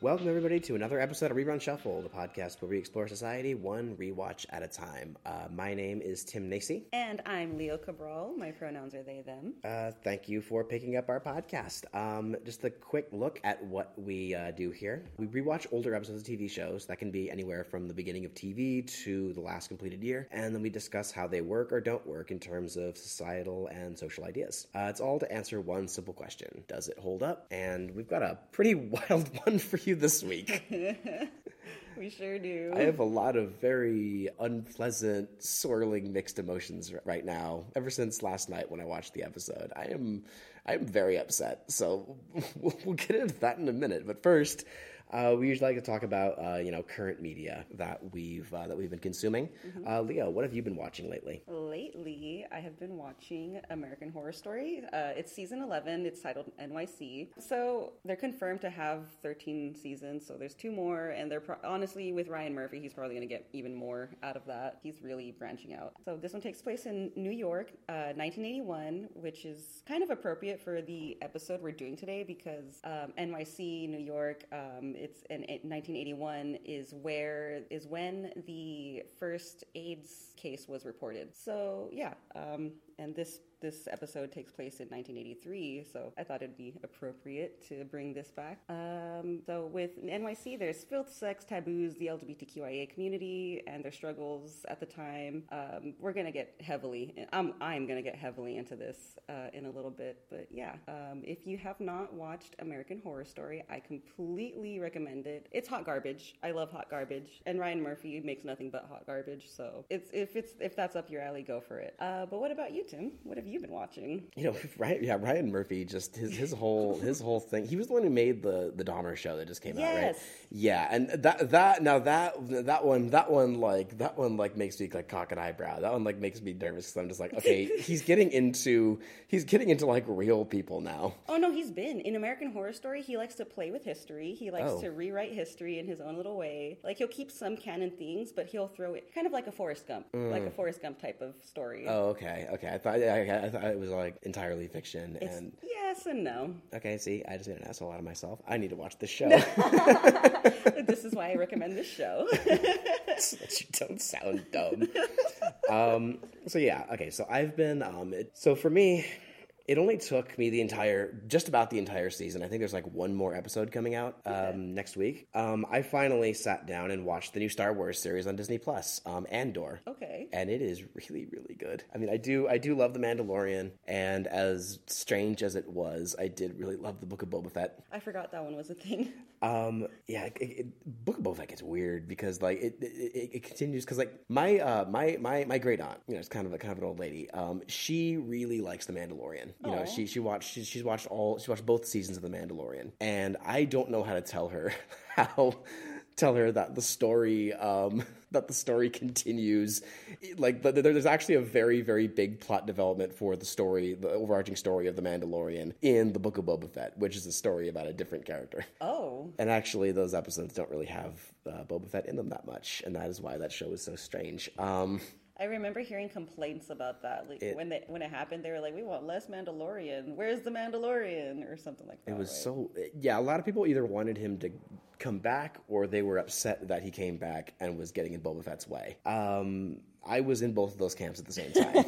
Welcome, everybody, to another episode of Rerun Shuffle, the podcast where we explore society one rewatch at a time. Uh, my name is Tim Nacy. And I'm Leo Cabral. My pronouns are they, them. Uh, thank you for picking up our podcast. Um, just a quick look at what we uh, do here. We rewatch older episodes of TV shows. That can be anywhere from the beginning of TV to the last completed year. And then we discuss how they work or don't work in terms of societal and social ideas. Uh, it's all to answer one simple question Does it hold up? And we've got a pretty wild one for you this week. we sure do. I have a lot of very unpleasant, swirling, mixed emotions right now. Ever since last night when I watched the episode, I am I am very upset. So we'll, we'll get into that in a minute. But first, uh, we usually like to talk about uh, you know current media that we've uh, that we've been consuming. Uh, Leo, what have you been watching lately? Lately, I have been watching American Horror Story. Uh, it's season 11. It's titled NYC. So they're confirmed to have 13 seasons. So there's two more, and they're pro- honestly with Ryan Murphy, he's probably going to get even more out of that. He's really branching out. So this one takes place in New York, uh, 1981, which is kind of appropriate for the episode we're doing today because um, NYC, New York. Um, it's in 1981 is where is when the first AIDS case was reported. So yeah, um, and this this episode takes place in 1983, so I thought it'd be appropriate to bring this back. Um, so with NYC, there's filth, sex, taboos, the LGBTQIA community, and their struggles at the time. Um, we're gonna get heavily, I'm I'm gonna get heavily into this uh, in a little bit, but yeah, um, if you have not watched American Horror Story, I completely recommend it. It's hot garbage. I love hot garbage, and Ryan Murphy makes nothing but hot garbage. So it's if it's if that's up your alley, go for it. Uh, but what about you, Tim? What have you been watching? You know, Ryan, yeah, Ryan Murphy just his his whole his whole thing. He was the one who made the the Dahmer show that just came out, right? Yes. Yeah, and that that now that that one that one like that one like makes me like cock an eyebrow. That one like makes me nervous because I'm just like, okay, he's getting into he's getting into like real people now. Oh no, he's been in American Horror Story. He likes to play with history. He likes Oh. to rewrite history in his own little way. Like he'll keep some canon things, but he'll throw it kind of like a Forrest Gump, like a Forrest Gump type of story. Mm. Oh, okay, okay. I thought I, I thought it was like entirely fiction. It's- and yes and no. okay, see, I just made an asshole out of myself. I need to watch this show. this is why I recommend this show. so that you don't sound dumb. um, so yeah, okay. So I've been. Um, it, so for me, it only took me the entire, just about the entire season. I think there's like one more episode coming out um, next week. Um, I finally sat down and watched the new Star Wars series on Disney Plus, um, Andor. okay. And it is really, really good. I mean, I do, I do love the Mandalorian, and as strange as it was, I did really love the Book of Boba Fett. I forgot that one was a thing. Um, yeah, it, it, Book of Boba Fett gets weird because like it it, it continues because like my uh my my my great aunt, you know, it's kind of a kind of an old lady. Um, she really likes The Mandalorian. You know, she she watched she, she's watched all she watched both seasons of The Mandalorian, and I don't know how to tell her how tell her that the story um that the story continues. Like the, there- there's actually a very very big plot development for the story the overarching story of the mandalorian in the book of boba fett which is a story about a different character. Oh, and actually, those episodes don't really have uh, Boba Fett in them that much, and that is why that show is so strange. Um, I remember hearing complaints about that. Like It- when they, when it happened, they were like, "We want less Mandalorian. Where's the Mandalorian?" or something like that. it was right? so yeah. A lot of people either wanted him to come back, or they were upset that he came back and was getting in Boba Fett's way. Um, I was in both of those camps at the same time.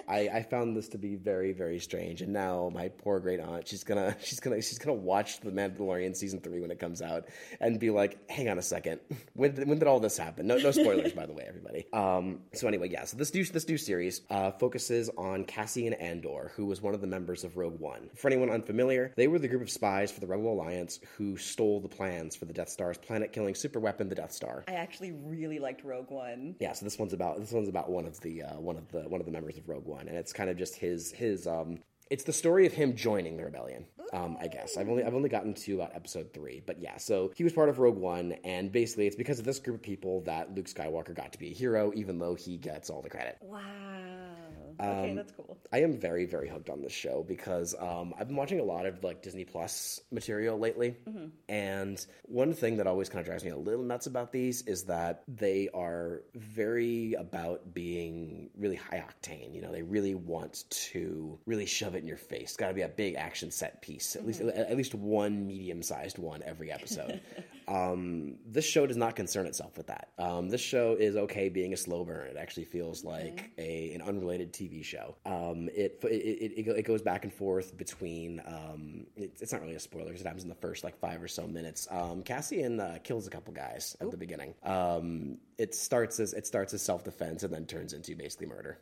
I, I found this to be very, very strange. And now my poor great aunt, she's gonna, she's gonna, she's gonna watch The Mandalorian season three when it comes out, and be like, "Hang on a second, when did, when did all this happen?" No, no spoilers, by the way, everybody. Um, so anyway, yeah. So this new this new series uh, focuses on Cassian Andor, who was one of the members of Rogue One. For anyone unfamiliar, they were the group of spies for the Rebel Alliance who stole the plans for the Death Star's planet-killing super weapon, the Death Star. I actually really liked Rogue One. Yeah, so this one's about this one's about one of the uh, one of the one of the members of Rogue One, and it's kind of just his his um. It's the story of him joining the rebellion. Um, I guess I've only I've only gotten to about episode three, but yeah. So he was part of Rogue One, and basically it's because of this group of people that Luke Skywalker got to be a hero, even though he gets all the credit. Wow. Okay, that's cool. I am very, very hooked on this show because um, I've been watching a lot of like Disney Plus material lately, and one thing that always kind of drives me a little nuts about these is that they are very about being really high octane. You know, they really want to really shove it in your face. It's got to be a big action set piece, at least at least one medium sized one every episode. um, this show does not concern itself with that. Um, this show is okay being a slow burn. It actually feels like a an unrelated TV show. Um, it, it, it it goes back and forth between. Um, it, it's not really a spoiler because it happens in the first like five or so minutes. Um, Cassian uh, kills a couple guys at the beginning. Um, it starts as it starts as self defense and then turns into basically murder.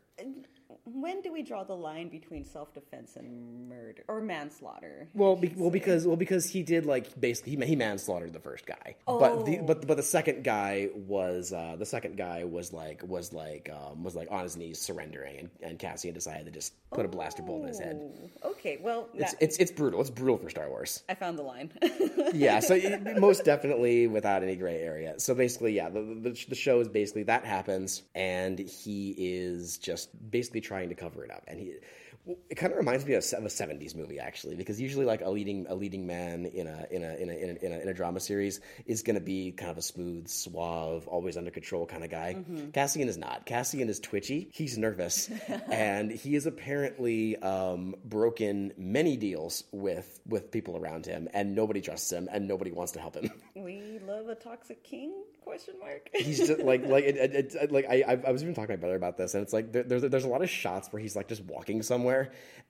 When do we draw the line between self-defense and murder or manslaughter? Well, be, well, because well, because he did like basically he, he manslaughtered the first guy, but the Oh. but but the second guy was uh, the second guy was like was like um, was like on his knees surrendering, and, and Cassian decided to just put a blaster bolt in his head. Oh, Okay, well, It's that- it's it's brutal. It's brutal for Star Wars. I found the line. yeah, so it- most definitely without any gray area. So basically, yeah, the, the the show is basically that happens, and he is just basically trying to cover it up, and he. It kind of reminds me of a '70s movie, actually, because usually, like a leading a leading man in a in a in a in a, in a, in a drama series is going to be kind of a smooth, suave, always under control kind of guy. Cassian is not. Cassian is twitchy. He's nervous, and he has apparently um, broken many deals with with people around him, and nobody trusts him, and nobody wants to help him. we love a toxic king? Question mark. he's just like like it, it, it, like I I I was even talking to my brother about this, and it's like there, there's there's a lot of shots where he's like just walking somewhere,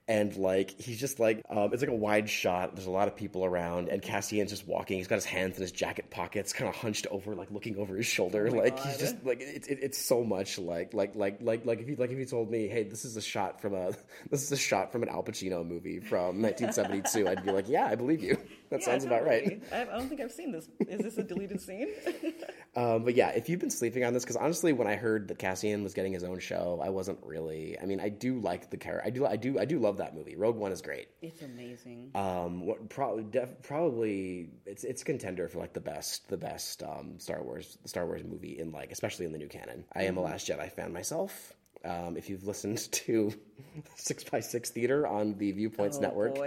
and like he's just like um, it's like a wide shot. There's a lot of people around, and Cassian's just walking. He's got his hands in his jacket pockets, kind of hunched over, like looking over his shoulder. like he's just like it's it, it's so much like like like like like if you like if you told me, hey, this is a shot from a this is a shot from an Al Pacino movie from 1972, I'd be like, yeah, I believe you. That Yeah, sounds about right. I, I don't think I've seen this. Is this a deleted scene? Um, but yeah, if you've been sleeping on this, because honestly, when I heard that Cassian was getting his own show, I wasn't really. I mean, I do like the character. I do. I do. I do love that movie. Rogue One is great. it's amazing. Um, what probably def, probably it's it's contender for like the best the best um, Star Wars Star Wars movie in like especially in the new canon. I am a Last Jedi fan myself. Um, if you've listened to Six by Six Theater on the Viewpoints Oh, Network,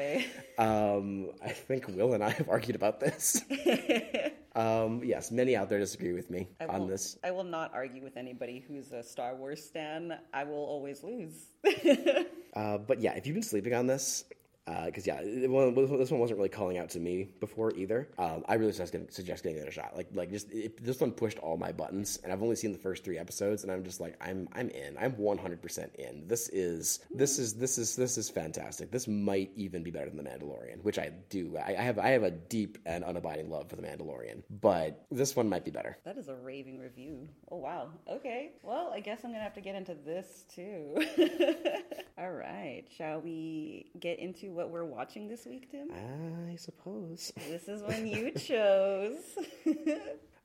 um, I think Will and I have argued about this. um, yes, many out there disagree with me I on will, this. I will not argue with anybody who's a Star Wars stan. I will always lose. Uh, but yeah, if you've been sleeping on this, because yeah, it, well, this one wasn't really calling out to me before either. Um, I really suggest getting, suggest it a shot. Like, like just it, this one pushed all my buttons, and I've only seen the first three episodes, and I'm just like, I'm I'm in. I'm 100 percent in. This is this is this is this is fantastic. This might even be better than the Mandalorian, which I do. I, I have I have a deep and unabiding love for the Mandalorian, but this one might be better. That is a raving review. Oh, wow. Okay. Well, I guess I'm to have to get into this too. All right. Shall we get into what we're watching this week, Tim? I suppose. This is when you chose.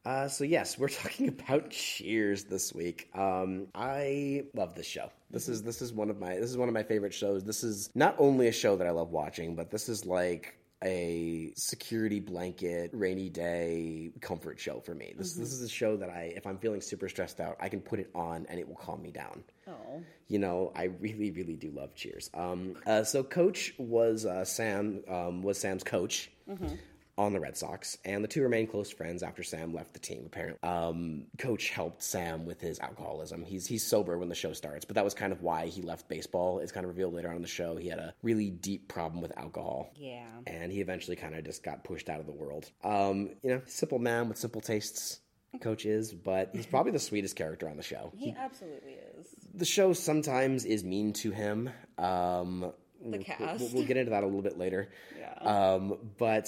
Uh, so yes, we're talking about Cheers this week. Um, I love this show. This is this is one of my this is one of my favorite shows. This is not only a show that I love watching, but this is like a security blanket rainy day comfort show for me. This this is a show that I if I'm feeling super stressed out, I can put it on and it will calm me down oh. you know, I really, really do love Cheers. Um, uh, so Coach was uh, Sam um, was Sam's coach on the Red Sox, and the two remained close friends after Sam left the team. Apparently, um, Coach helped Sam with his alcoholism. He's he's sober when the show starts, but that was kind of why he left baseball. It's kind of revealed later on in the show. He had a really deep problem with alcohol. Yeah. And he eventually kind of just got pushed out of the world. Um, you know, simple man with simple tastes. Coach is, but he's probably the sweetest character on the show. He absolutely is. the show sometimes is mean to him. Um, we'll- cast. We'll, we'll get into that a little bit later. Yeah. Um, but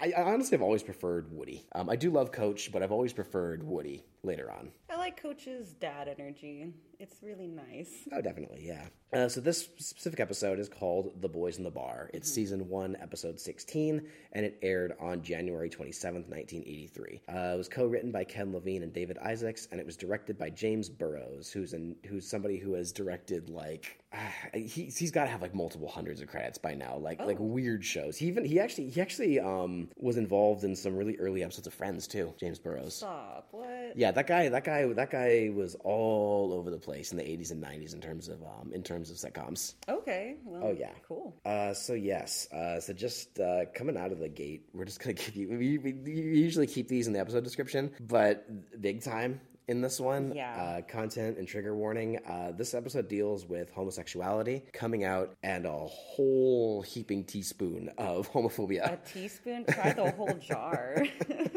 I, I honestly have always preferred Woody. Um, I do love Coach, but I've always preferred Woody later on. I like Coach's dad energy. It's really nice. Oh, definitely, yeah. Uh, so this specific episode is called "The Boys in the Bar." It's season one, episode sixteen, and it aired on January twenty seventh, nineteen eighty three. Uh, it was co-written by Ken Levine and David Isaacs, and it was directed by James Burrows, who's an who's somebody who has directed like uh, he, he's got to have like multiple hundreds of credits by now, like like weird shows. He even he actually he actually um, was involved in some really early episodes of Friends too. James Burrows. Stop. What? Yeah, that guy, that guy, that guy was all over the place in the '80s and '90s in terms of um, in terms of sitcoms. Okay. Well, Oh, yeah. Cool. Uh, so yes, uh, so just uh, coming out of the gate, we're just gonna give you. We, we, we usually keep these in the episode description, but big time in this one. Yeah. Uh, content and trigger warning. Uh, this episode deals with homosexuality coming out and a whole heaping teaspoon of homophobia. A teaspoon. Try the whole jar.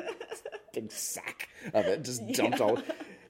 big sack of it just dumped all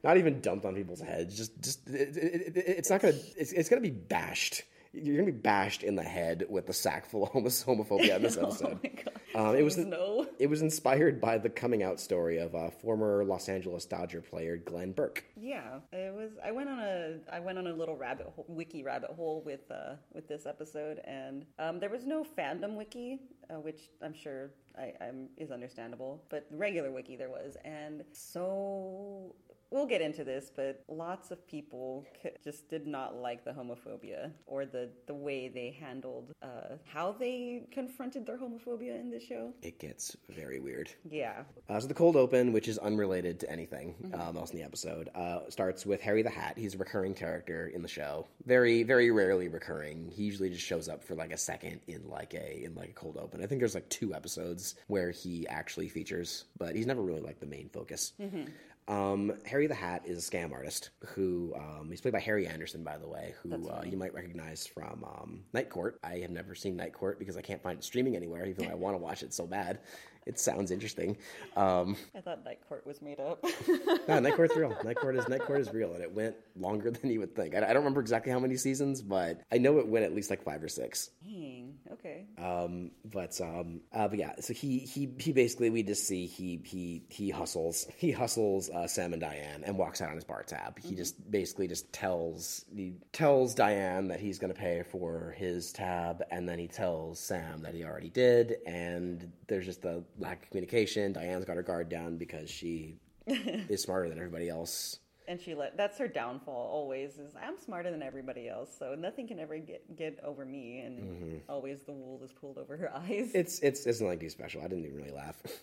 not even dumped on people's heads just just it, it, it, it's not gonna it's, it's gonna be bashed you're gonna be bashed in the head with the sack full of homophobia in this episode oh my god. um, it was no. it was inspired by the coming out story of uh, former Los Angeles Dodger player Glenn Burke. Yeah, it was. I went on a I went on a little rabbit hole, wiki rabbit hole with uh, with this episode, and um, there was no fandom wiki, uh, which I'm sure I, I'm is understandable, but regular wiki there was, and so we'll get into this, but lots of people just did not like the homophobia or the the way they handled uh, how they confronted their homophobia in the show. It gets very weird. Yeah, Uh, so the cold open, which is unrelated to anything um, else in the episode, uh, starts with Harry the Hat. He's a recurring character in the show. Very, very rarely recurring. He usually just shows up for like a second in like a in like a cold open. I think there's like two episodes where he actually features, but he's never really like the main focus. Um, Harry the Hat is a scam artist who um, he's played by Harry Anderson, by the way, who uh, you might recognize from um, Night Court. I have never seen Night Court because I can't find it streaming anywhere, even though I want to watch it so bad. It sounds interesting. Um, I thought Night Court was made up. no, Night Court's real. Night Court is Night Court is real, and it went longer than you would think. I, I don't remember exactly how many seasons, but I know it went at least like five or six. Dang. Okay. Um, but um, uh, but yeah, so he he he basically we just see he he he hustles he hustles uh, Sam and Diane and walks out on his bar tab. He just basically just tells he tells Diane that he's going to pay for his tab, and then he tells Sam that he already did, and there's just a lack of communication. Diane's got her guard down because she is smarter than everybody else. and she let that's her downfall always is i'm smarter than everybody else so nothing can ever get get over me and Mm-hmm. always the wool is pulled over her eyes It's it's it's not like too special. I didn't even really laugh.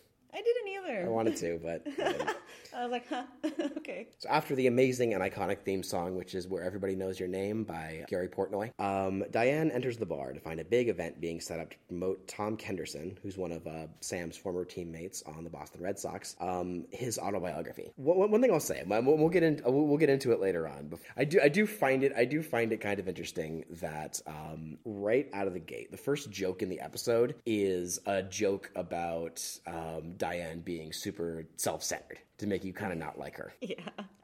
i I wanted to, but. I. I was like huh okay So after the amazing and iconic theme song, which is "Where Everybody Knows Your Name" by Gary Portnoy, um, Diane enters the bar to find a big event being set up to promote Tom Kenderson, who's one of uh, Sam's former teammates on the Boston Red Sox, um, his autobiography. One, one thing I'll say, we'll, get into we'll, we'll get into it later on. But I do I do find it I do find it kind of interesting that um, right out of the gate, the first joke in the episode is a joke about um, Diane being super self-centered to make you kind of not like her. yeah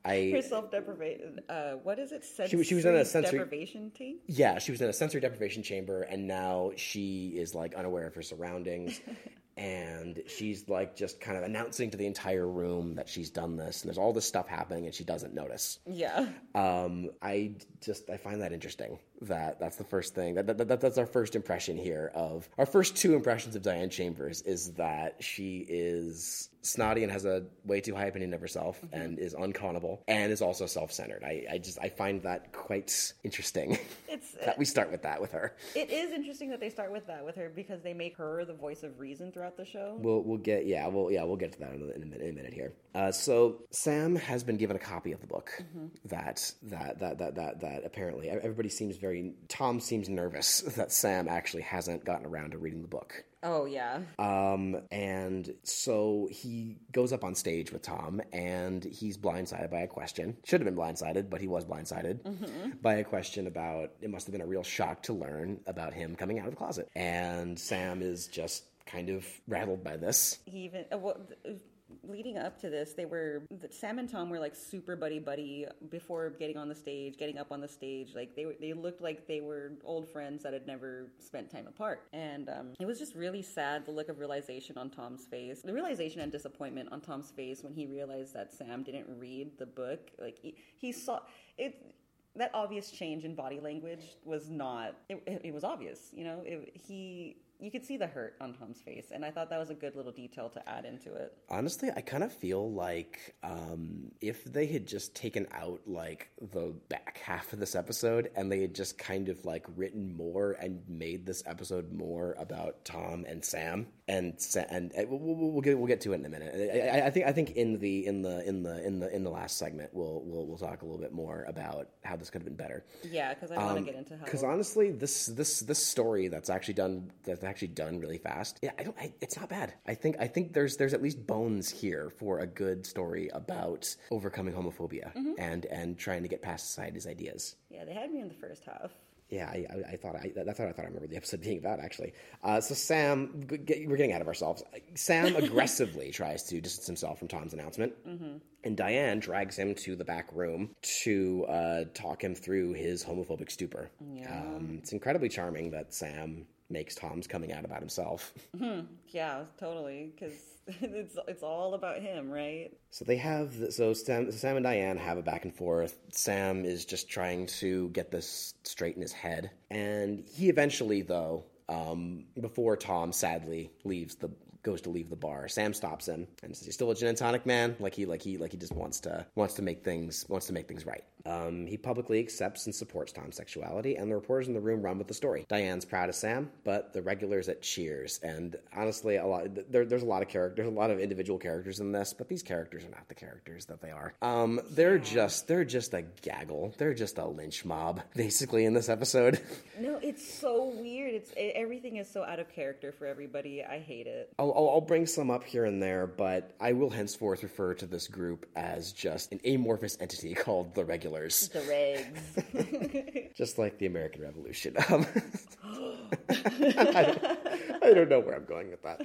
I her self-deprivation uh what is it She was- she was in a sensory- deprivation team Yeah, she was in a sensory deprivation chamber, and now she is like unaware of her surroundings. and she's like just kind of announcing to the entire room that she's done this, and there's all this stuff happening, and she doesn't notice. yeah Um, I just I find that interesting. That that's the first thing that, that, that that's our first impression here of our first two impressions of Diane Chambers is that she is snotty and has a way too high opinion of herself and is unconnable and is also self-centered. I, I just I find that quite interesting. it's that we start with that with her. it is interesting that they start with that with her because they make her the voice of reason throughout the show We'll we'll get yeah we'll yeah we'll get to that in a, in a minute in a minute here. Uh, so Sam has been given a copy of the book that, that that that that that apparently everybody seems very Tom seems nervous that Sam actually hasn't gotten around to reading the book. oh yeah Um, and so he goes up on stage with Tom, and he's blindsided by a question. Should have been blindsided, but he was blindsided by a question about it must have been a real shock to learn about him coming out of the closet. And Sam is just kind of rattled by this. he even uh, well, leading up to this they were sam and tom were like super buddy buddy before getting on the stage getting up on the stage. Like they were they looked like they were old friends that had never spent time apart. And um, it was just really sad the look of realization on tom's face the realization and disappointment on tom's face when he realized that sam didn't read the book. Like he, he saw it that obvious change in body language was not it, it, was obvious you know? It, he you could see the hurt on Tom's face, and I thought that was a good little detail to add into it. Honestly, I kind of feel like um, if they had just taken out like the back half of this episode and they had just kind of like written more and made this episode more about Tom and Sam and Sa- and, and we'll, we'll, we'll get we'll get to it in a minute. I, I, I think I think in the in the in the in the in the last segment we'll we'll we'll talk a little bit more about how this could have been better. Yeah, because I want to get into how. Because honestly, this this this story that's actually done that's actually done really fast. Yeah, I don't. I, it's not bad. I think I think there's there's at least bones here for a good story about overcoming homophobia Mm-hmm. and and trying to get past society's ideas. yeah, they had me in the first half. Yeah, I, I, I thought I, that's what I thought I remember the episode being about actually. Uh, so Sam, we're getting out of ourselves. Sam aggressively tries to distance himself from Tom's announcement, and Diane drags him to the back room to uh, talk him through his homophobic stupor. Um, it's incredibly charming that Sam makes Tom's coming out about himself. Yeah, totally, because it's it's all about him, right? So they have so Sam, Sam and Diane have a back and forth. Sam is just trying to get this straight in his head, and he eventually, though, um, before Tom sadly leaves the goes to leave the bar, Sam stops him and says, "He's still a gin and tonic man. Like he like he like he just wants to wants to make things wants to make things right." Um, he publicly accepts and supports Tom's sexuality, and the reporters in the room run with the story. Diane's proud of Sam, but the regulars at Cheers, and honestly, a lot there, there's a lot of characters, a lot of individual characters in this, but these characters are not the characters that they are. Um, they're just they're just a gaggle, they're just a lynch mob, basically in this episode. No, it's so weird. It's it, everything is so out of character for everybody. I hate it. I'll, I'll, I'll bring some up here and there, but I will henceforth refer to this group as just an amorphous entity called the regulars, The regs. just like the American Revolution. Um, I, don't, I don't know where I'm going with that.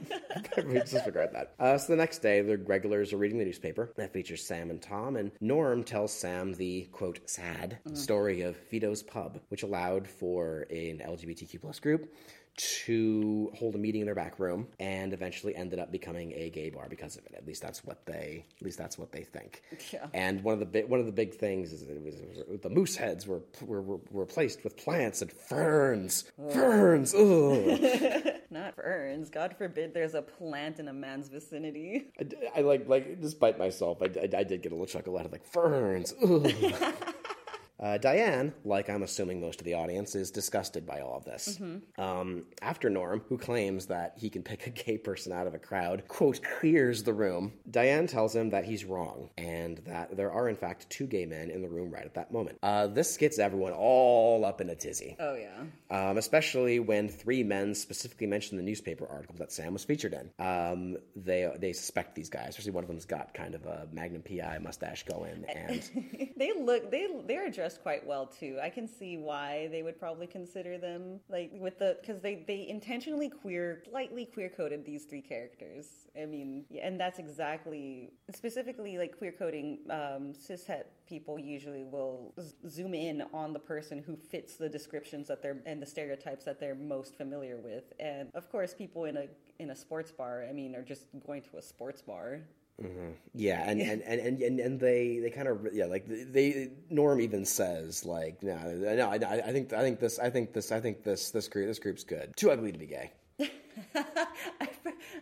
we just disregard that. Uh, so the next day, the regulars are reading the newspaper that features Sam and Tom, and Norm tells Sam the quote sad story of Fido's Pub, which allowed for an LGBTQ plus group to hold a meeting in their back room and eventually ended up becoming a gay bar because of it. At least that's what they at least that's what they think. Yeah. And one of the big one of the big things is that it was, it was- the moose heads were were, were replaced with plants and ferns. Ferns. Ugh. Not ferns. God forbid there's a plant in a man's vicinity. I like like despite myself, I, I, I did get a little chuckle out of like ferns. Ugh. Uh, Diane, like I'm assuming most of the audience, is disgusted by all of this. Um, after Norm, who claims that he can pick a gay person out of a crowd, quote, clears the room, Diane tells him that he's wrong and that there are, in fact, two gay men in the room right at that moment. Uh, this gets everyone all up in a tizzy, Oh yeah. um, especially when three men specifically mention the newspaper article that Sam was featured in. Um, they, they suspect these guys, especially one of them's got kind of a Magnum PI mustache going, and they look they they're dressed quite well too. I can see why they would probably consider them like with the because they they intentionally queer slightly queer coded these three characters. I mean, yeah, and that's exactly specifically like queer coding. Um, cishet people usually will z- zoom in on the person who fits the descriptions that they're and the stereotypes that they're most familiar with. And of course, people in a in a sports bar, I mean, are just going to a sports bar. Yeah, and and, and, and, and and they they kind of yeah like they Norm even says like no no I, I think I think this I think this I think this this group this group's good too ugly to be gay.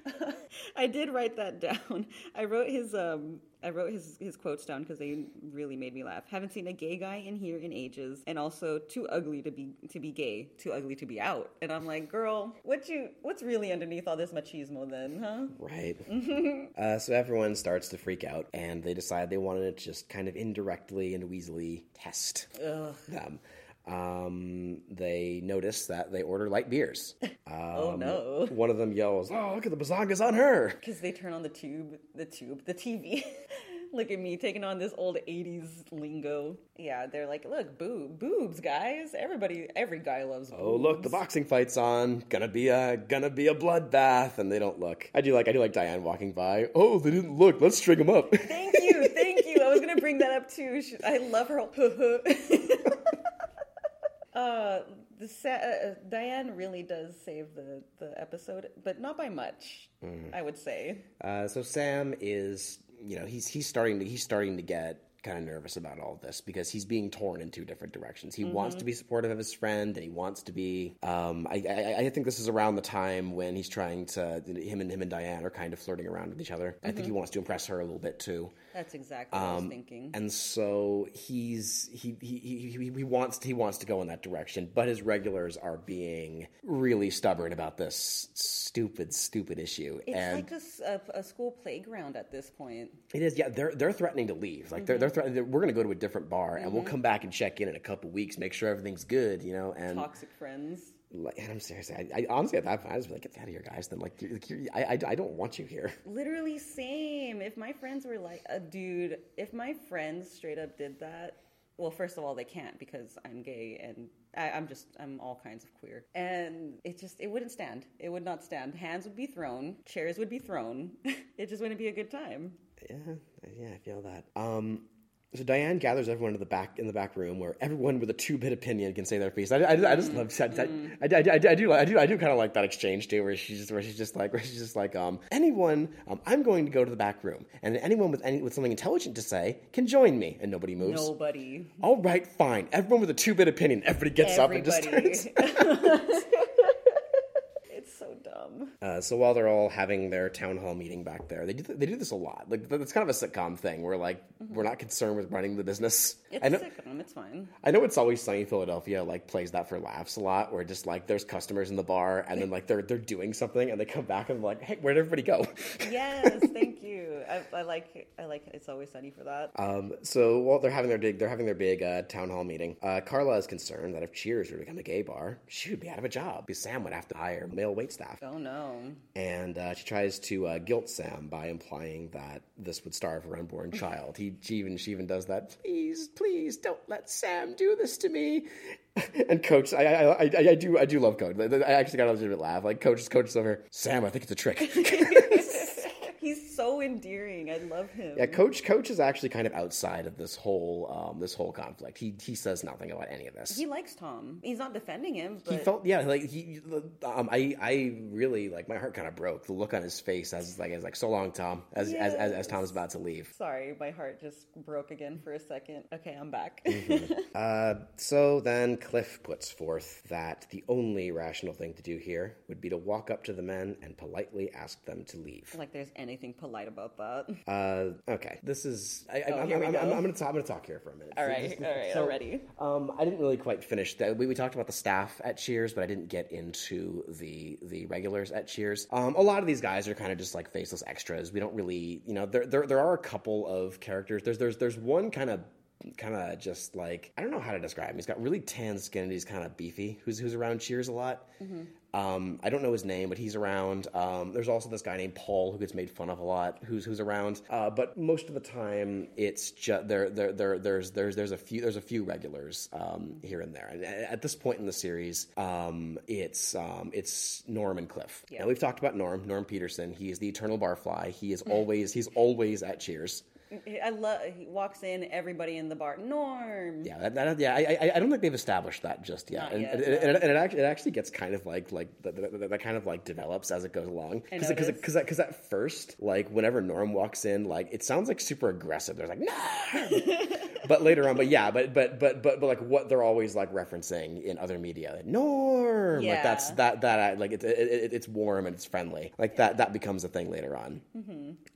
I did write that down. I wrote his um I wrote his his quotes down because they really made me laugh. Haven't seen a gay guy in here in ages, and also too ugly to be to be gay, too ugly to be out. And I'm like, girl, what you what's really underneath all this machismo then, huh? Right. uh, so everyone starts to freak out, and they decide they wanted to just kind of indirectly and weaselly test them. Um, they notice that they order light beers. Um, Oh no. One of them yells, "Oh, look at the bazongas on her!" Because they turn on the tube, the tube, the TV. Look at me taking on this old 80s lingo. Yeah, they're like, look, boob, boobs, guys. Everybody, every guy loves boobs. Oh, look, the boxing fight's on. Gonna be a gonna be a bloodbath, and they don't look. I do like I do like Diane walking by. Oh, they didn't look. Let's string them up. Thank you, thank you. I was gonna bring that up too. I love her. uh, the sa- uh, Diane really does save the the episode, but not by much. I would say. Uh, so Sam is, you know, he's he's starting to he's starting to get kind of nervous about all this because he's being torn in two different directions. He wants to be supportive of his friend, and he wants to be. Um, I, I, I think this is around the time when he's trying to him and him and Diane are kind of flirting around with each other. I think he wants to impress her a little bit too. That's exactly what I was thinking. And so he's he he, he, he wants he wants to go in that direction, but his regulars are being really stubborn about this stupid stupid issue. It's and like a a, school playground at this point. it is yeah they're they're threatening to leave. Like they're they're, Mm-hmm. threatening, we're going to go to a different bar and we'll come back and check in in a couple weeks, make sure everything's good, you know. And Toxic friends. Like, and I'm serious. I, I honestly at that point I was like, get out of here, guys. Then like, you're, like you're, I, I I don't want you here. Literally same. If my friends were like, a dude, if my friends straight up did that, well, first of all, they can't because I'm gay and I, I'm just I'm all kinds of queer, and it just it wouldn't stand. It would not stand. Hands would be thrown, chairs would be thrown. it just wouldn't be a good time. Yeah, yeah, I feel that. Um, so Diane gathers everyone to the back in the back room where everyone with a two-bit opinion can say their piece. I, I, I just love I, I, I, I, I do I do I do kind of like that exchange too, where she's just where she's just like where she's just like um anyone um, I'm going to go to the back room and anyone with any with something intelligent to say can join me and nobody moves. Nobody. All right, fine. Everyone with a two-bit opinion. Everybody gets up and just Everybody. starts. it's so dumb. Uh, so while they're all having their town hall meeting back there, they do th- they do this a lot. Like th- it's kind of a sitcom thing where like we're not concerned with running the business. It's I know. a sitcom. It's fine. I know it's always sunny Philadelphia like plays that for laughs a lot, where just like there's customers in the bar and then like they're they're doing something and they come back and like, hey, where'd everybody go? Yes, thank you. I, I like I like it's always sunny for that. Um, so while they're having their big they're having their big uh, town hall meeting, uh, Carla is concerned that if Cheers were to become a gay bar, she would be out of a job because Sam would have to hire male wait staff. oh no. And uh, she tries to uh, guilt Sam by implying that this would starve her unborn child. He she even she even does that. Please, please don't let Sam do this to me. And Coach, I I, I, I do I do love Coach. I actually got a legitimate laugh. Like Coach, Coach is over. Sam, I think it's a trick. So endearing. I love him. yeah, Coach Coach is actually kind of outside of this whole um, this whole conflict. He he says nothing about any of this. He likes Tom. He's not defending him, but he felt yeah like he um I I really like my heart kind of broke the look on his face as like as like so long Tom as as, as as Tom's about to leave. sorry, my heart just broke again for a second. Okay, I'm back. Mm-hmm. Uh, so then Cliff puts forth that the only rational thing to do here would be to walk up to the men and politely ask them to leave. like there's anything polite about that. Uh, okay, this is. I, I, Oh, I'm, we I'm, go. I'm, I'm gonna talk. I'm gonna talk here for a minute. All So all right, so, already. Um, I didn't really quite finish that. We, we talked about the staff at Cheers, but I didn't get into the the regulars at Cheers. Um, a lot of these guys are kind of just like faceless extras. We don't really, you know, there there, there are a couple of characters. There's there's there's one kind of kind of just like I don't know how to describe him. He's got really tan skin and he's kind of beefy. Who's who's around Cheers a lot. Um, I don't know his name, but he's around. Um, there's also this guy named Paul who gets made fun of a lot, who's who's around. Uh, but most of the time, it's just there. There, there, there's there's there's a few there's a few regulars um, here and there. And at this point in the series, um, it's um, it's Norm and Cliff. Yeah. Now we've talked about Norm, Norm Peterson. He is the eternal barfly. He is always he's always at Cheers. I love. He walks in, everybody in the bar. Norm. Yeah, that, that, yeah. I, I, I don't think they've established that just yet, and, yet, and, and, and it, actually, it actually gets kind of like like that, kind of like develops as it goes along. Because because because at first, like whenever Norm walks in, like it sounds like super aggressive. They're like no, but later on, but yeah, but but but but but like what they're always like referencing in other media, like, Norm, like that's that that I, like it's it, it, it's warm and it's friendly, like that that becomes a thing later on.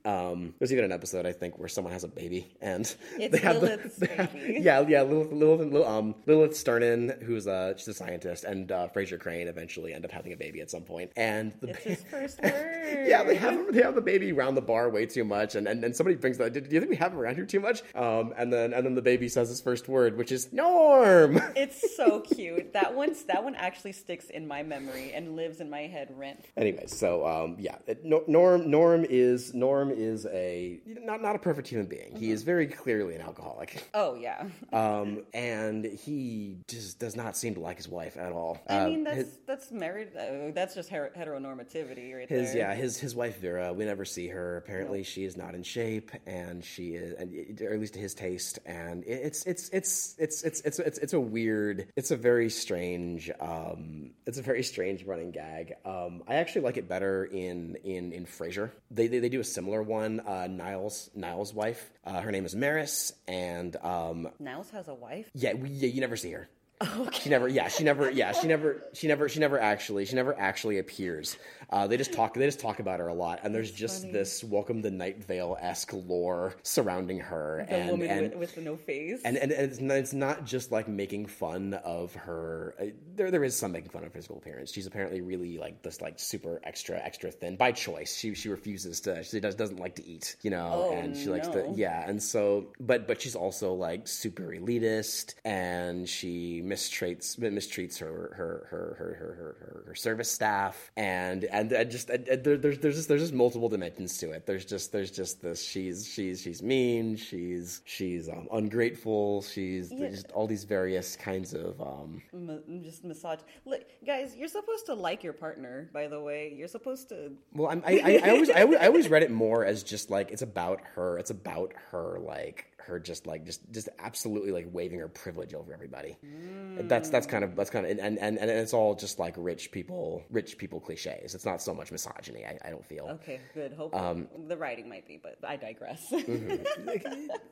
Um, there's even an episode I think where someone has a baby and It's they have Lilith's the, they have- yeah, yeah, Lilith, Lilith, Lilith, um, Lilith Sternin, who's uh, she's a scientist, and uh, Frasier Crane eventually end up having a baby at some point. And the It's ba- his first word. yeah, they have they have the baby around the bar way too much, and and, and somebody brings the. Do you think we have him around here too much? Um, and then and then the baby says his first word, which is Norm. It's so cute. That one's that one actually sticks in my memory and lives in my head rent. Anyway, so um, yeah, Norm Norm is Norm is a not not a perfect human being. He is very clearly an alcoholic. Oh yeah. Um, and he just does not seem to like his wife at all. I Uh, mean that's his- that's married. Uh, that's just her- heteronormativity right His there. yeah, his his wife Vera. We never see her. Apparently, she is not in shape, and she is, and or at least to his taste, and man. It's it's it's it's it's it's it's, it's a weird. It's a very strange. Um, it's a very strange running gag. Um, I actually like it better in in in Frasier. They they, they do a similar one. Uh, Niles Niles' wife. Uh, her name is Maris, and um, Niles has a wife. Yeah, we, yeah, you never see her. She never, yeah, she never, yeah, she never, she never, she never actually, she never actually appears. Uh, they just talk, they just talk about her a lot, and there's just funny. this Welcome to Night Vale esque lore surrounding her, The and woman and, with, the no face. and, and it's, not, it's not just like making fun of her. uh, There, there is some making fun of her physical appearance. She's apparently really like this, like super extra, extra thin by choice. She she refuses to. She does doesn't like to eat, you know, Oh, and she likes no. to. Yeah, and so, but but she's also like super elitist, and she mistreats mistreats her her her her her, her, her, service staff, and and, and just and, and there, there's there's just there's just multiple dimensions to it. There's just there's just this. She's she's she's mean. She's she's um, ungrateful. She's Yeah. just all these various kinds of um. M- just massage. Look, guys, you're supposed to like your partner. By the way, you're supposed to. Well, I'm, I, I, I, always I always read it more as just like it's about her. It's about her like her just like just just absolutely like waving her privilege over everybody. Mm. That's that's kind of that's kind of and, and and it's all just like rich people rich people cliches. It's not so much misogyny. I, I don't feel. Okay, good. Hope Um, the writing might be, but I digress. Mm-hmm. Like,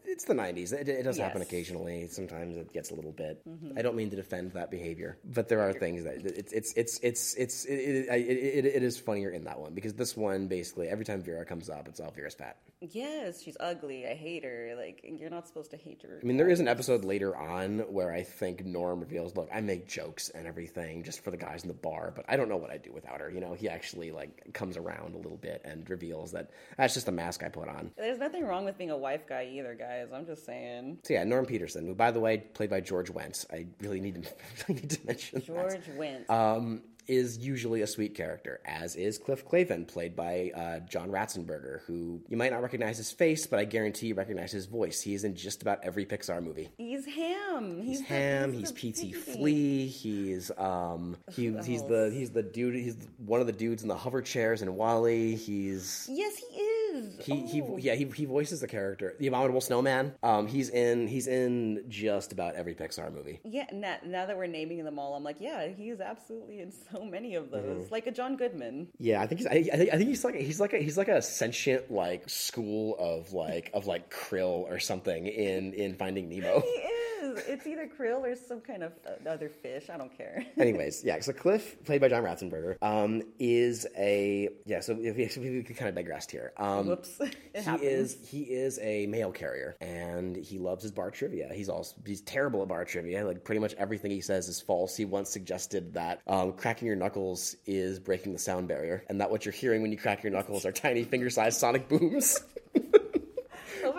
it's the 90s. It, it does happen occasionally. Sometimes it gets a little bit. Mm-hmm. I don't mean to defend that behavior, but there are things that it's it's it's it's it's it, it, it, it, it is funnier in that one because this one basically every time Vera comes up, it's all Vera's fat. Yes, she's ugly. I hate her. Like you're not supposed to hate her. I mean, there is an episode later on where I think Norm reveals, "Look, I make jokes and everything just for the guys in the bar, but I don't know what I'd do without her." You know, he actually like comes around a little bit and reveals that that's just a mask I put on. There's nothing wrong with being a wife guy either, guys. I'm just saying. So yeah, Norm Peterson, who by the way played by George Wendt. I really need to really need to mention that. George Wendt. um, is usually a sweet character, as is Cliff Clavin, played by uh, John Ratzenberger, who you might not recognize his face, but I guarantee you recognize his voice. He is in just about every Pixar movie. he's Ham. He's, He's Ham. the He's P.T. Flea. He's um he, he's the he's the dude. He's one of the dudes in the hover chairs in WALL-E. He's Yes, he is. he, he Oh. yeah he, he voices the character the abominable snowman um he's in he's in just about every pixar movie Yeah, now, now that we're naming them all, I'm like, yeah, he is absolutely in so many of those. Mm-hmm. Like a John Goodman. yeah i think he's i, I think, I think he's like he's like a, he's like a sentient like school of like of like krill or something in in finding nemo He is. It's either krill or some kind of uh, other fish. I don't care. Anyways, yeah. So Cliff, played by John Ratzenberger, um, is a yeah. So if we, if we kind of digressed here. Um, Whoops. It he happens. is he is a mail carrier, and he loves his bar trivia. He's also he's terrible at bar trivia. Like pretty much everything he says is false. He once suggested that um, cracking your knuckles is breaking the sound barrier, and that what you're hearing when you crack your knuckles are tiny finger-sized sonic booms.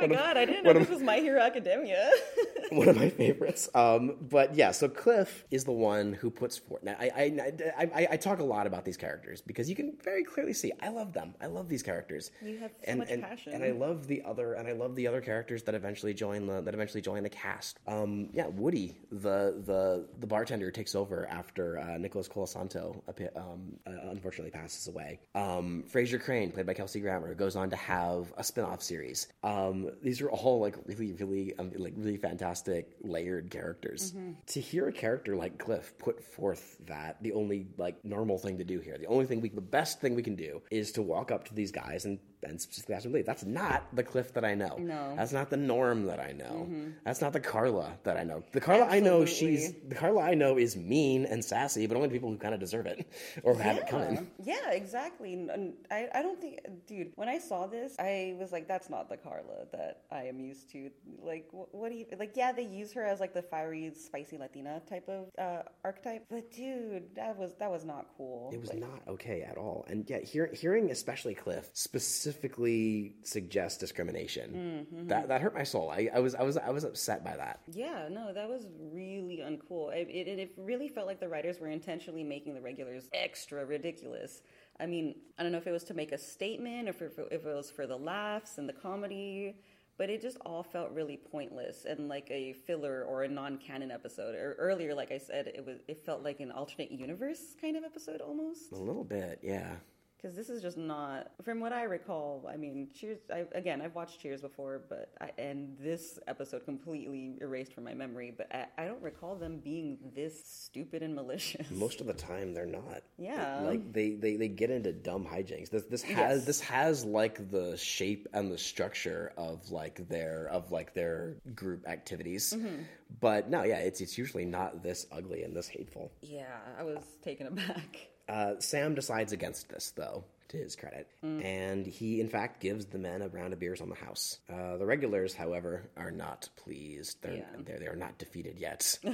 Oh my god, I didn't know of- this was My Hero Academia. one of my favorites. Um, but yeah, so Cliff is the one who puts forth. Now, I, I, I, I, I talk a lot about these characters because you can very clearly see I love them. I love these characters. You have so and, much and, passion. and I love the other, and I love the other characters that eventually join the that eventually join the cast. Um, yeah, Woody, the the the bartender, takes over after uh, Nicholas Colasanto um, uh, unfortunately passes away. Um, Frasier Crane, played by Kelsey Grammer, goes on to have a spin-off series. Um, these are all like really, really, um, like really fantastic layered characters. To hear a character like Cliff put forth that the only like normal thing to do here, the only thing we, the best thing we can do is to walk up to these guys and and specifically to leave. That's not the Cliff that I know. No. that's not the Norm that I know. That's not the Carla that I know. The Carla I know, she's the Carla I know is mean and sassy, but only people who kind of deserve it or have it coming. Yeah, exactly. And I, I don't think, dude, when I saw this, I was like, that's not the Carla that I am used to. Like, what, what do you, like, yeah, they use her as like the fiery, spicy Latina type of uh, archetype, but dude, that was, that was not cool. It was Like, not okay at all. And yet, hear, hearing especially Cliff specifically suggest discrimination mm-hmm. that that hurt my soul. I, I was I was I was upset by that. Yeah, no, that was really uncool. It, it, it really felt like the writers were intentionally making the regulars extra ridiculous. I mean, I don't know if it was to make a statement or if it, if it was for the laughs and the comedy, but it just all felt really pointless and like a filler or a non-canon episode. Or earlier, like I said, it was it felt like an alternate universe kind of episode almost. A little bit, yeah. Because this is just not from what I recall. I mean, Cheers. I, again, I've watched Cheers before, but I, and this episode completely erased from my memory. But I, I don't recall them being this stupid and malicious. Most of the time, they're not. Yeah. like they, they, they get into dumb hijinks. This this has Yes. this has like the shape and the structure of like their of like their group activities. Mm-hmm. But no, yeah, it's it's usually not this ugly and this hateful. yeah, I was taken aback. Uh, Sam decides against this, though, to his credit, Mm. and he, in fact, gives the men a round of beers on the house. Uh, the regulars, however, are not pleased. They're, Yeah. they're, they're not defeated yet.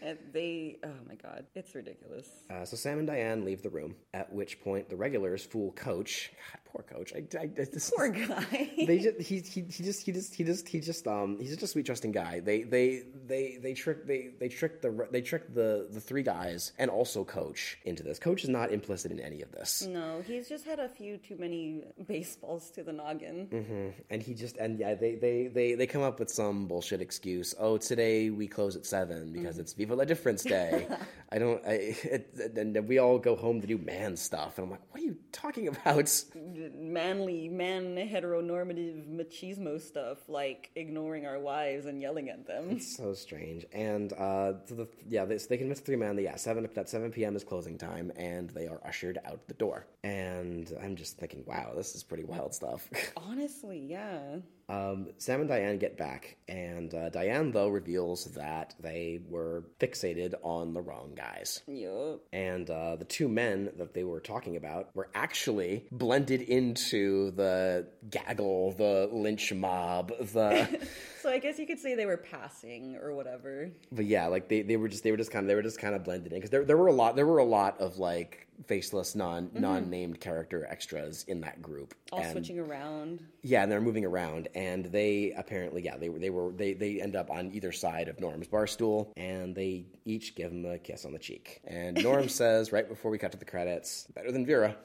And they, oh my god, it's ridiculous. uh, so Sam and Diane leave the room, at which point the regulars fool Coach. God, poor Coach. I, I, I- this Poor guy. they just he, he he just he just he just he just um he's just a sweet trusting guy. They they they they trick they they trick the they trick the the three guys and also Coach into this. Coach is not implicit in any of this. no, he's just had a few too many baseballs to the noggin. Mm. and he just and yeah they they they they come up with some bullshit excuse. Oh today we close at seven because it's viva la difference day. I don't i it, and we all go home to do man stuff. And i'm like what are you talking about? Manly, man heteronormative machismo stuff, like ignoring our wives and yelling at them. It's so strange. And uh to the yeah they, so they convince the three men that yeah seven that 7 p.m is closing time and they are ushered out the door. And i'm just thinking wow this is pretty wild stuff Honestly, yeah. Um, Sam and Diane get back, and uh, Diane, though, reveals that they were fixated on the wrong guys. Yup. And uh, the two men that they were talking about were actually blended into the gaggle, the lynch mob, the. So I guess you could say they were passing or whatever. but yeah, like they, they were just they were just kind of they were just kind of blended in because there there were a lot there were a lot of like faceless non non named character extras in that group. All and- switching around. Yeah, and they're moving around, and they apparently, yeah, they were, they were, they, they end up on either side of Norm's bar stool, and they each give him a kiss on the cheek. And Norm says right before we cut to the credits, "Better than Vera."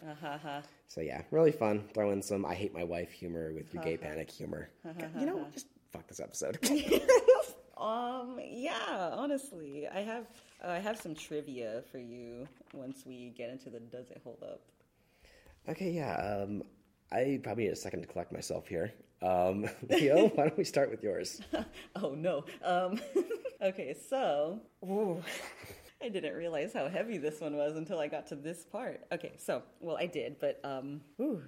So yeah, really fun. Throw in some "I hate my wife" humor with your gay panic humor. you know, just fuck this episode. Um, yeah, honestly, I have uh, I have some trivia for you once we get into the does it hold up. okay, yeah. Um, I probably need a second to collect myself here. Um, Leo, why don't we start with yours? Oh no. Um, okay, so ooh, I didn't realize how heavy this one was until I got to this part. Okay, so well, I did, but um, ooh,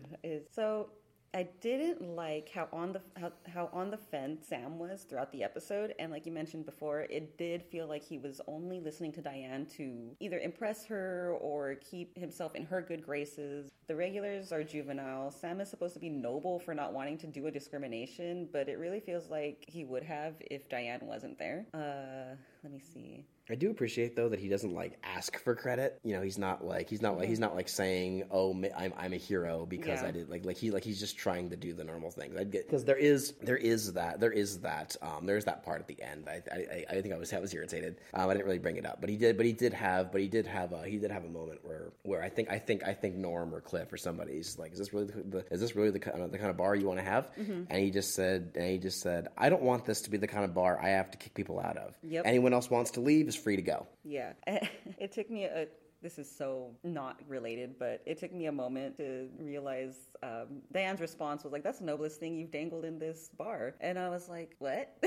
so. I didn't like how on the how, how on the fence Sam was throughout the episode, and like you mentioned before, it did feel like he was only listening to Diane to either impress her or keep himself in her good graces. The regulars are juvenile. Sam is supposed to be noble for not wanting to do a discrimination, but it really feels like he would have if Diane wasn't there. Uh, let me see. I do appreciate though that he doesn't like ask for credit. You know, he's not like he's not like he's not like saying, "Oh, I'm I'm a hero because Yeah. I did." Like like he like he's just trying to do the normal things. I get because there is there is that there is that um there's that part at the end. I I, I think I was I was irritated. Um, I didn't really bring it up, but he did. But he did have. But he did have a he did have a moment where where I think I think I think Norm or Cliff or he's like, "Is this really the, the is this really the kind of the kind of bar you want to have?" And he just said and he just said, "I don't want this to be the kind of bar I have to kick people out of. Yep. Anyone else wants to leave is free to go." Yeah, it took me a. This is so not related, but it took me a moment to realize um, Diane's response was like, "That's the noblest thing you've dangled in this bar," and I was like, "What?"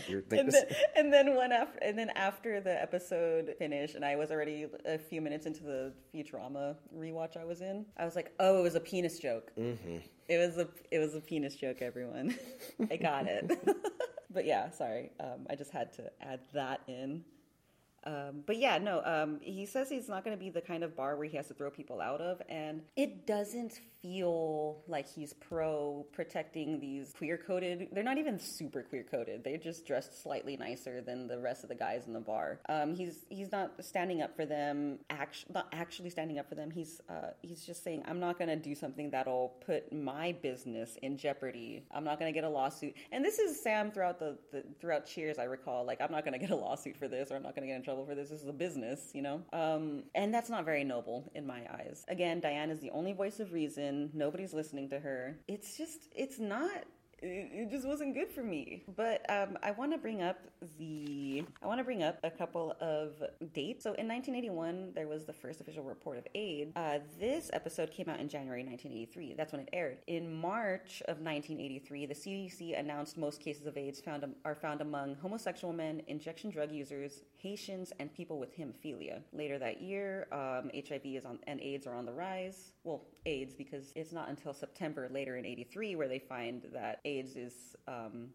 You're, think and, then, and then when after and then after the episode finished, and I was already a few minutes into the Futurama rewatch I was in, I was like, "Oh, it was a penis joke. Mm-hmm. It was a it was a penis joke, everyone. I got it." but yeah, sorry, um, I just had to add that in. Um, but yeah, no, um, he says he's not going to be the kind of bar where he has to throw people out of, and it doesn't feel like he's pro protecting these queer coded. They're not even super queer coded. They're just dressed slightly nicer than the rest of the guys in the bar. Um, he's he's not standing up for them. Act, not actually standing up for them. He's uh, he's just saying, I'm not going to do something that'll put my business in jeopardy. I'm not going to get a lawsuit. And this is Sam throughout the, the throughout Cheers. I recall like I'm not going to get a lawsuit for this, or I'm not going to get in trouble for this. This is a business, you know. Um, and that's not very noble in my eyes. Again, Diane is the only voice of reason. Nobody's listening to her. It's just it's not it, just wasn't good for me. But um, I want to bring up the I want to bring up a couple of dates. So in 1981, there was the first official report of AIDS. Uh, this episode came out in January 1983. That's when it aired. In March of 1983, the CDC announced most cases of AIDS found are found among homosexual men, injection drug users, Haitians, and people with hemophilia. Later that year, um, HIV is on and AIDS are on the rise. Well, AIDS because it's not until September later in 83 where they find that AIDS is um,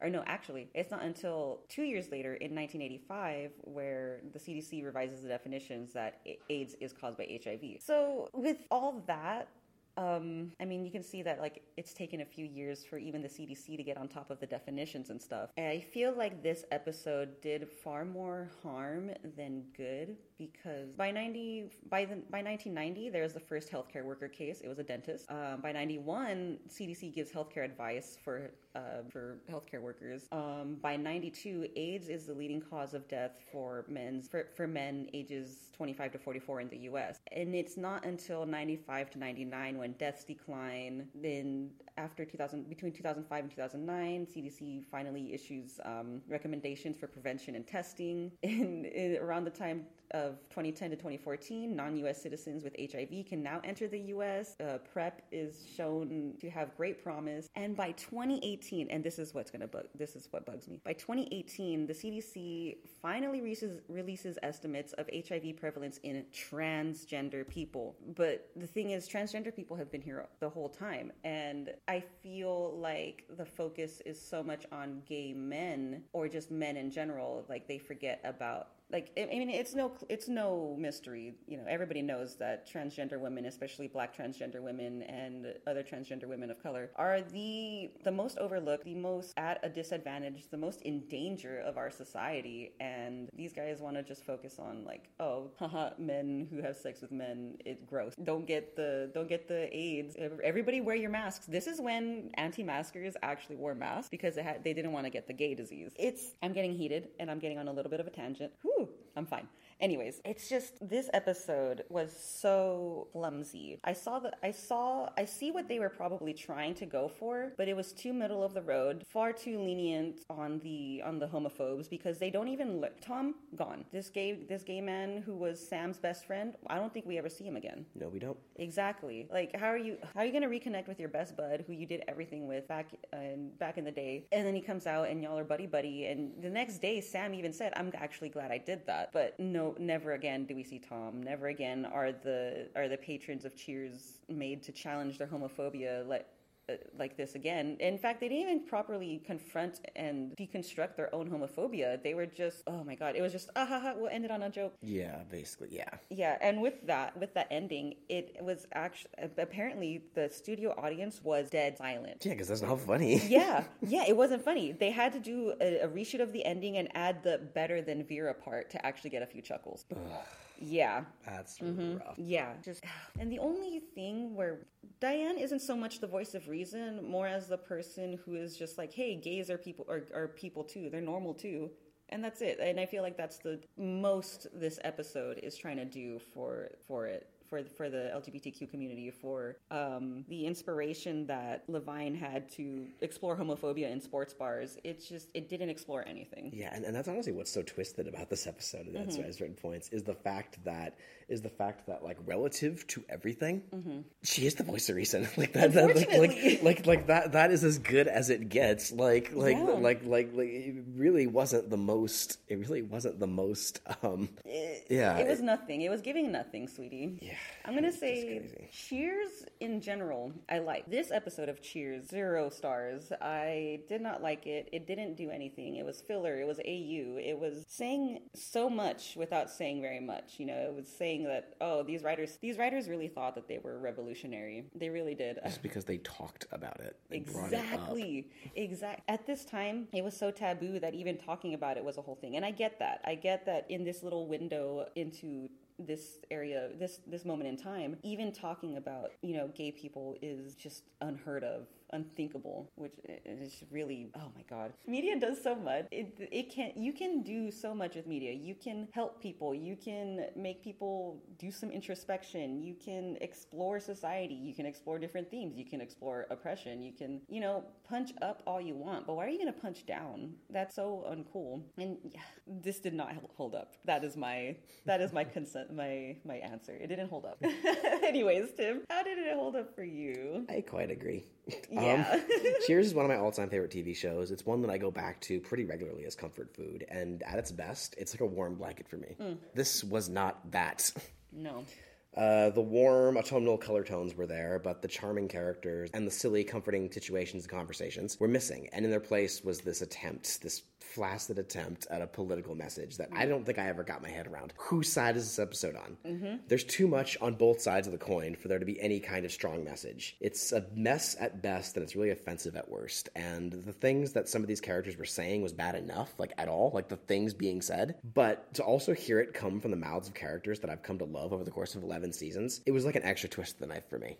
or no, actually, it's not until two years later in 1985 where the CDC revises the definitions that AIDS is caused by HIV. So, with all that, um, I mean, you can see that like it's taken a few years for even the CDC to get on top of the definitions and stuff. And I feel like this episode did far more harm than good because by 90 by the by 1990 there was the first healthcare worker case. It was a dentist. Um, by 91, CDC gives healthcare advice for uh, for healthcare workers. Um, by 92, AIDS is the leading cause of death for men's for, for men ages 25 to 44 in the U.S. And it's not until 95 to 99 when deaths decline. Then after 2000, between 2005 and 2009, CDC finally issues um, recommendations for prevention and testing. In, in around the time of 2010 to 2014, non-U.S. citizens with HIV can now enter the U.S. Uh, PrEP is shown to have great promise, and by 2018, and this is what's going to bug, this is what bugs me. By 2018, the CDC finally releases, releases estimates of HIV prevalence in transgender people. But the thing is, transgender people have been here the whole time, and I feel like the focus is so much on gay men or just men in general, like they forget about like I mean it's no it's no mystery. You know everybody knows that transgender women especially black transgender women and other transgender women of color are the the most overlooked the most at a disadvantage the most in danger of our society. And these guys want to just focus on like oh haha men who have sex with men it's gross. Don't get the don't get the aids. Everybody wear your masks. This is when anti-maskers actually wore masks because they had they didn't want to get the gay disease. It's i'm getting heated and i'm getting on a little bit of a tangent. Whew. I'm fine. Anyways, it's just this episode was so clumsy. I saw that I saw I see what they were probably trying to go for, but it was too middle of the road, far too lenient on the on the homophobes because they don't even look Tom gone. This gay this gay man who was Sam's best friend, I don't think we ever see him again. No, we don't. Exactly. Like how are you how are you going to reconnect with your best bud who you did everything with back uh, back in the day? And then he comes out and y'all are buddy buddy and the next day Sam even said, "I'm actually glad I did that." But no never again do we see Tom. Never again are the are the patrons of Cheers made to challenge their homophobia. Let uh, like this again. In fact, they didn't even properly confront and deconstruct their own homophobia. They were just, oh my god, it was just, ah ha ha, we'll end it on a joke. Yeah, basically, yeah. Yeah, and with that, with that ending, it was actually apparently the studio audience was dead silent. Yeah, because that's not funny. yeah, yeah, it wasn't funny. They had to do a, a reshoot of the ending and add the better than Vera part to actually get a few chuckles. Yeah. That's mm-hmm. rough. Yeah. Just and the only thing where Diane isn't so much the voice of reason, more as the person who is just like, hey, gays are people are, are people too. They're normal too. And that's it. And I feel like that's the most this episode is trying to do for for it for for the LGBTQ community for um, the inspiration that Levine had to explore homophobia in sports bars. It's just it didn't explore anything. Yeah, and, and that's honestly what's so twisted about this episode. And That's mm-hmm. certain points is the fact that is the fact that like relative to everything, mm-hmm. she is the voice of reason. like that, that like, like, like like that that is as good as it gets. Like like yeah. like, like like it really wasn't the most. It really wasn't the most. um it, Yeah, it was it, nothing. It was giving nothing, sweetie. Yeah, I'm gonna say Cheers in general. I like this episode of Cheers. Zero stars. I did not like it. It didn't do anything. It was filler. It was AU. It was saying so much without saying very much. You know, it was saying that oh these writers these writers really thought that they were revolutionary. They really did. Just because they talked about it. Exactly. Exact. At this time, it was so taboo that even talking about it was a whole thing. And I get that. I get that in this little window into this area this this moment in time even talking about you know gay people is just unheard of unthinkable, which is really oh my god. Media does so much. It it can you can do so much with media. You can help people. You can make people do some introspection. You can explore society. You can explore different themes. You can explore oppression. You can you know punch up all you want, but why are you going to punch down? That's so uncool. And yeah, this did not hold up. That is my that is my consent my my answer. It didn't hold up. Anyways, Tim, how did it hold up for you? I quite agree. Yeah. Um, Cheers is one of my all-time favorite TV shows. It's one that I go back to pretty regularly as comfort food, and at its best, it's like a warm blanket for me. This was not that. No. Uh, the warm autumnal color tones were there, but the charming characters and the silly, comforting situations and conversations were missing. And in their place was this attempt, this flaccid attempt at a political message that I don't think I ever got my head around. Whose side is this episode on? There's too much on both sides of the coin for there to be any kind of strong message. It's a mess at best, and it's really offensive at worst. And the things that some of these characters were saying was bad enough, like at all, like the things being said. But to also hear it come from the mouths of characters that I've come to love over the course of 11 seasons, it was like an extra twist of the knife for me.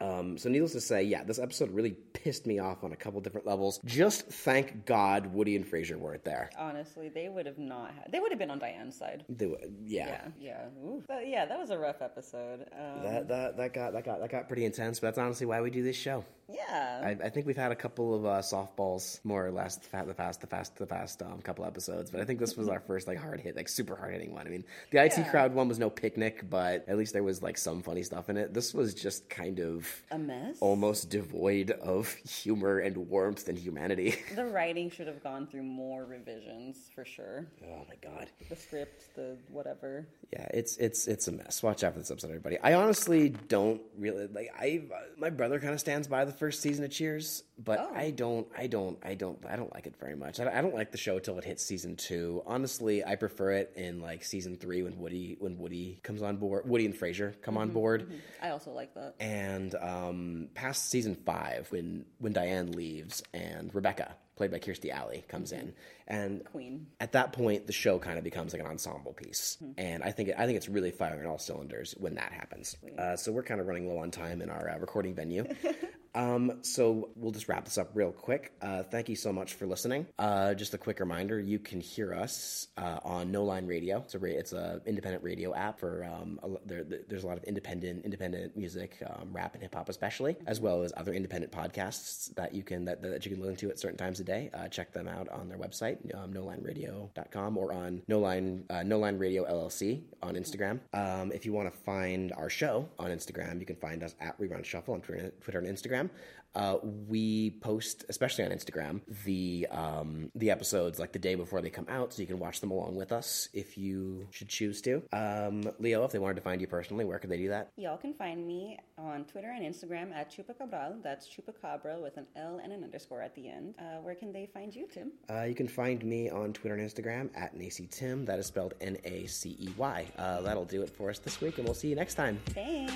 Um, so, needless to say, yeah, this episode really pissed me off on a couple different levels. Just thank God Woody and Frasier weren't there. Honestly, they would have not had. They would have been on Diane's side. They, were- yeah. Yeah, yeah. Ooh. But yeah, that was a rough episode. Um, That, that that got that got that got pretty intense, but that's honestly why we do this show. yeah. I, I think we've had a couple of uh, softballs, more or less, the fa- the past the past the past um, couple episodes. But I think this was our first like hard hit, like super hard hitting one. I mean, the IT Yeah. crowd one was no picnic, but at least there was like some funny stuff in it. This was just kind of a mess. almost devoid of humor and warmth and humanity. The writing should have gone through more revisions for sure. oh my god. The script, the whatever. Yeah, it's it's it's a mess. Watch out for this episode, everybody. I honestly don't really like. I my brother kind of stands by the first season of Cheers, but Oh. I don't. I don't. I don't. I don't like it very much. I don't, I don't like the show till it hits season two. Honestly, I prefer it in like season three when Woody when Woody comes on board. Woody and Frasier come on board. I also like that. And um, past season five, when when Diane leaves and Rebecca, played by Kirstie Alley, comes in, and Queen. at that point the show kind of becomes like an ensemble piece. And i think it, i think it's really firing all cylinders when that happens. Uh, so we're kind of running low on time in our uh, recording venue um, so we'll just wrap this up real quick. Uh, thank you so much for listening. Uh, just a quick reminder you can hear us uh, on no line radio. It's a ra- it's a independent radio app for um, a, there, there's a lot of independent independent music um, rap and hip-hop especially as well as other independent podcasts that you can that, that you can listen to at certain times a day. Uh, check them out on their website um, nolineradio.com or on no line uh, no line radio llc on instagram. Um, if you want to find our show on instagram you can find us at rerun shuffle on twitter and instagram uh, we post, especially on Instagram, the um, the episodes like the day before they come out, so you can watch them along with us if you should choose to. Um, Leo, if they wanted to find you personally, where could they do that? Y'all can find me on Twitter and Instagram at Chupacabral. That's Chupacabra with an L and an underscore at the end. Uh, where can they find you, Tim? Uh, you can find me on Twitter and Instagram at Nacey Tim. That is spelled N A C E Y. Uh, that'll do it for us this week, and we'll see you next time. Thanks.